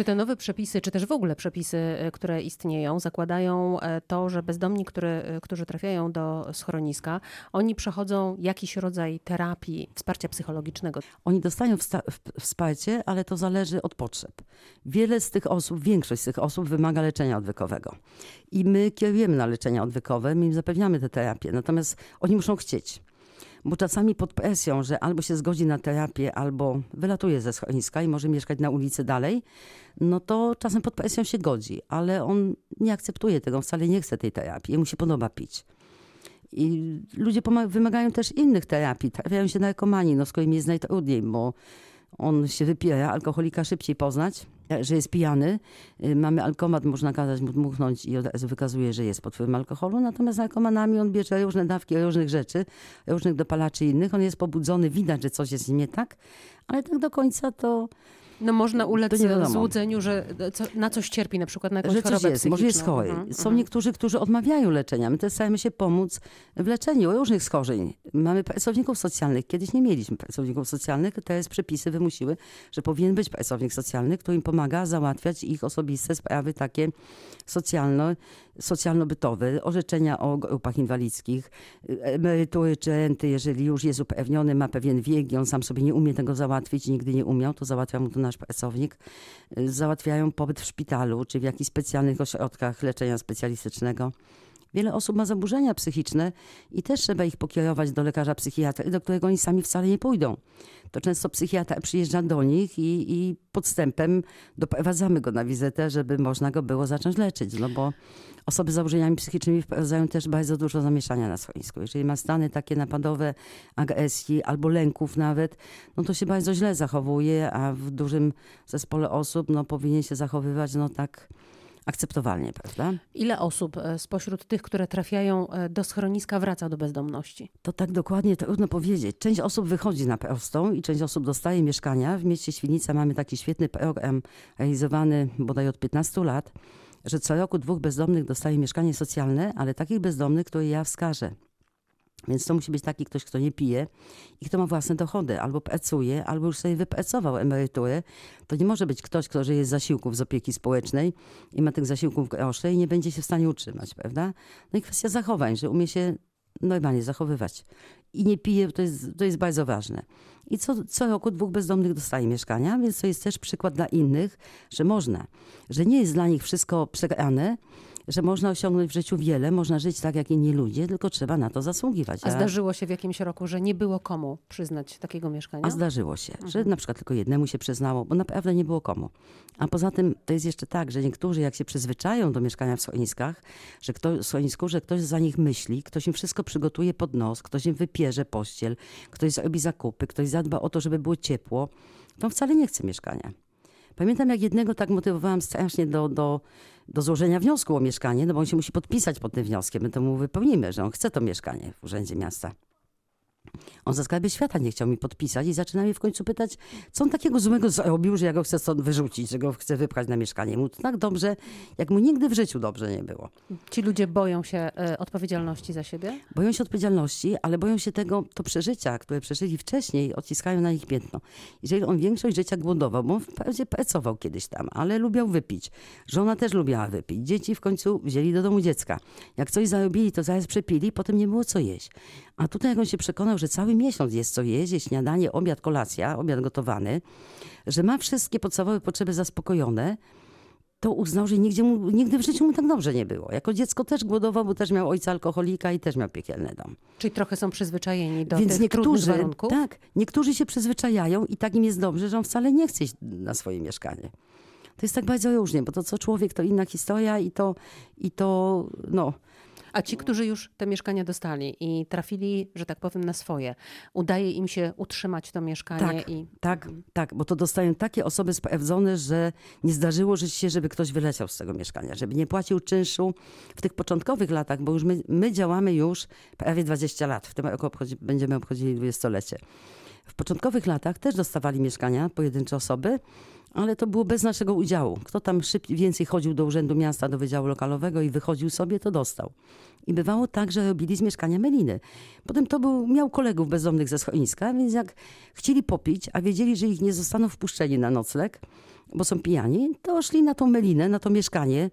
Czy te nowe przepisy, czy też w ogóle przepisy, e, które istnieją, zakładają e, to, że bezdomni, który, e, którzy trafiają do schroniska, oni przechodzą jakiś rodzaj terapii, wsparcia psychologicznego? Oni dostają wsparcie, ale to zależy od potrzeb. Wiele z tych osób, większość z tych osób wymaga leczenia odwykowego. I my kierujemy na leczenia odwykowe, my im zapewniamy tę terapię. Natomiast oni muszą chcieć. Bo czasami pod presją, że albo się zgodzi na terapię, albo wylatuje ze schroniska i może mieszkać na ulicy dalej, no to czasem pod presją się godzi, ale on nie akceptuje tego, wcale nie chce tej terapii, jemu się podoba pić. I ludzie wymagają też innych terapii, trafiają się narkomani, no z którymi jest najtrudniej, bo on się wypiera, alkoholika szybciej poznać, że jest pijany. Y, Mamy alkomat, można kazać mu dmuchnąć i od razu wykazuje, że jest pod wpływem alkoholu. Natomiast narkomanami on bierze różne dawki różnych rzeczy, różnych dopalaczy innych. On jest pobudzony, widać, że coś jest z nie tak, ale tak do końca to, No można ulec złudzeniu, że co, na coś cierpi, na przykład na jakąś że coś chorobę jest, może jest chory. Mhm, Są mhm. niektórzy, którzy odmawiają leczenia. My też staramy się pomóc w leczeniu różnych schorzeń. Mamy pracowników socjalnych. Kiedyś nie mieliśmy pracowników socjalnych. Teraz przepisy wymusiły, że powinien być pracownik socjalny, który im pomaga załatwiać ich osobiste sprawy takie socjalno, socjalno-bytowe, orzeczenia o grupach inwalidzkich, emerytury czy renty, jeżeli już jest upewniony, ma pewien wiek i on sam sobie nie umie tego załatwić, nigdy nie umiał, to załatwia mu to nasz pracownik. Y, Załatwiają pobyt w szpitalu czy w jakichś specjalnych ośrodkach leczenia specjalistycznego. Wiele osób ma zaburzenia psychiczne i też trzeba ich pokierować do lekarza psychiatry, do którego oni sami wcale nie pójdą. To często psychiatra przyjeżdża do nich i, i podstępem doprowadzamy go na wizytę, żeby można go było zacząć leczyć. No bo osoby z zaburzeniami psychicznymi wprowadzają też bardzo dużo zamieszania na schronisku. Jeżeli ma stany takie napadowe, agresji albo lęków nawet, no to się bardzo źle zachowuje, a w dużym zespole osób no, powinien się zachowywać no tak akceptowalnie, prawda? Ile osób e, spośród tych, które trafiają e, do schroniska wraca do bezdomności? To tak dokładnie trudno powiedzieć. Część osób wychodzi na prostą i część osób dostaje mieszkania. W mieście Świnica mamy taki świetny program realizowany bodaj od 15 lat, że co roku dwóch bezdomnych dostaje mieszkanie socjalne, ale takich bezdomnych, które ja wskażę. Więc to musi być taki ktoś, kto nie pije i kto ma własne dochody, albo pracuje, albo już sobie wypracował emeryturę. To nie może być ktoś, kto żyje z zasiłków z opieki społecznej i ma tych zasiłków grosze i nie będzie się w stanie utrzymać, prawda? No i kwestia zachowań, że umie się normalnie zachowywać. I nie pije, to jest, to jest bardzo ważne. I co, co roku dwóch bezdomnych dostaje mieszkania, więc to jest też przykład dla innych, że można, że nie jest dla nich wszystko przegrane, że można osiągnąć w życiu wiele, można żyć tak jak inni ludzie, tylko trzeba na to zasługiwać. A zdarzyło się w jakimś roku, że nie było komu przyznać takiego mieszkania? a zdarzyło się, że na przykład tylko jednemu się przyznało, bo naprawdę nie było komu. A poza tym to jest jeszcze tak, że niektórzy jak się przyzwyczają do mieszkania w schroniskach, że ktoś, w schronisku, że ktoś za nich myśli, ktoś im wszystko przygotuje pod nos, ktoś im wypierze pościel, ktoś zrobi zakupy, ktoś zadba o to, żeby było ciepło, to wcale nie chce mieszkania. Pamiętam, jak jednego tak motywowałam strasznie do, do, do złożenia wniosku o mieszkanie, no bo on się musi podpisać pod tym wnioskiem. My to mu wypełnimy, że on chce to mieszkanie w Urzędzie Miasta. On za skarby świata nie chciał mi podpisać i zaczyna mnie w końcu pytać, co on takiego złego zrobił, że ja go chcę stąd wyrzucić, że go chcę wypchać na mieszkanie. Mu tak dobrze, jak mu nigdy w życiu dobrze nie było. Ci ludzie boją się e, odpowiedzialności za siebie? Boją się odpowiedzialności, ale boją się tego, to przeżycia, które przeżyli wcześniej, odciskają na nich piętno. Jeżeli on większość życia głodował, bo on wprawdzie pracował kiedyś tam, ale lubiał wypić. Żona też lubiała wypić. Dzieci w końcu wzięli do domu dziecka. Jak coś zarobili, to zaraz przepili, potem nie było co jeść. A tutaj jak on się przekonał, że cały miesiąc jest co jest śniadanie, obiad, kolacja, obiad gotowany, że ma wszystkie podstawowe potrzeby zaspokojone, to uznał, że nigdzie mu, nigdy w życiu mu tak dobrze nie było. Jako dziecko też głodował, bo też miał ojca alkoholika i też miał piekielny dom. Czyli trochę są przyzwyczajeni do Więc tych niektórzy, warunków? tak, niektórzy się przyzwyczajają i tak im jest dobrze, że on wcale nie chce iść na swoje mieszkanie. To jest tak bardzo różnie, bo to co człowiek, to inna historia i to, i to no, A ci, którzy już te mieszkania dostali i trafili, że tak powiem, na swoje, udaje im się utrzymać to mieszkanie Tak, i tak, tak, bo to dostają takie osoby sprawdzone, że nie zdarzyło się, żeby ktoś wyleciał z tego mieszkania, żeby nie płacił czynszu w tych początkowych latach, bo już my, my działamy już prawie 20 lat. W tym roku obchodzi, będziemy obchodzili dwudziestolecie. W początkowych latach też dostawali mieszkania pojedyncze osoby, ale to było bez naszego udziału. Kto tam szybciej, więcej chodził do Urzędu Miasta, do Wydziału Lokalowego i wychodził sobie, to dostał. I bywało tak, że robili z mieszkania meliny. Potem to był, miał kolegów bezdomnych ze schroniska, więc jak chcieli popić, a wiedzieli, że ich nie zostaną wpuszczeni na nocleg bo są pijani, to szli na tą melinę, na to mieszkanie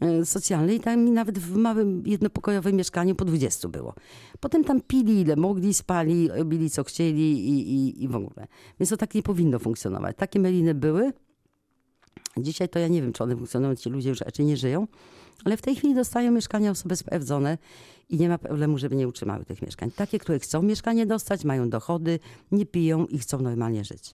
e, socjalne i tam nawet w małym jednopokojowym mieszkaniu po 20 było. Potem tam pili ile mogli, spali, robili co chcieli i, i, i w ogóle. Więc to tak nie powinno funkcjonować. Takie meliny były. Dzisiaj to ja nie wiem, czy one funkcjonują, ci ludzie już raczej nie żyją, ale w tej chwili dostają mieszkania osoby sprawdzone i nie ma problemu, żeby nie utrzymały tych mieszkań. Takie, które chcą mieszkanie dostać, mają dochody, nie piją i chcą normalnie żyć.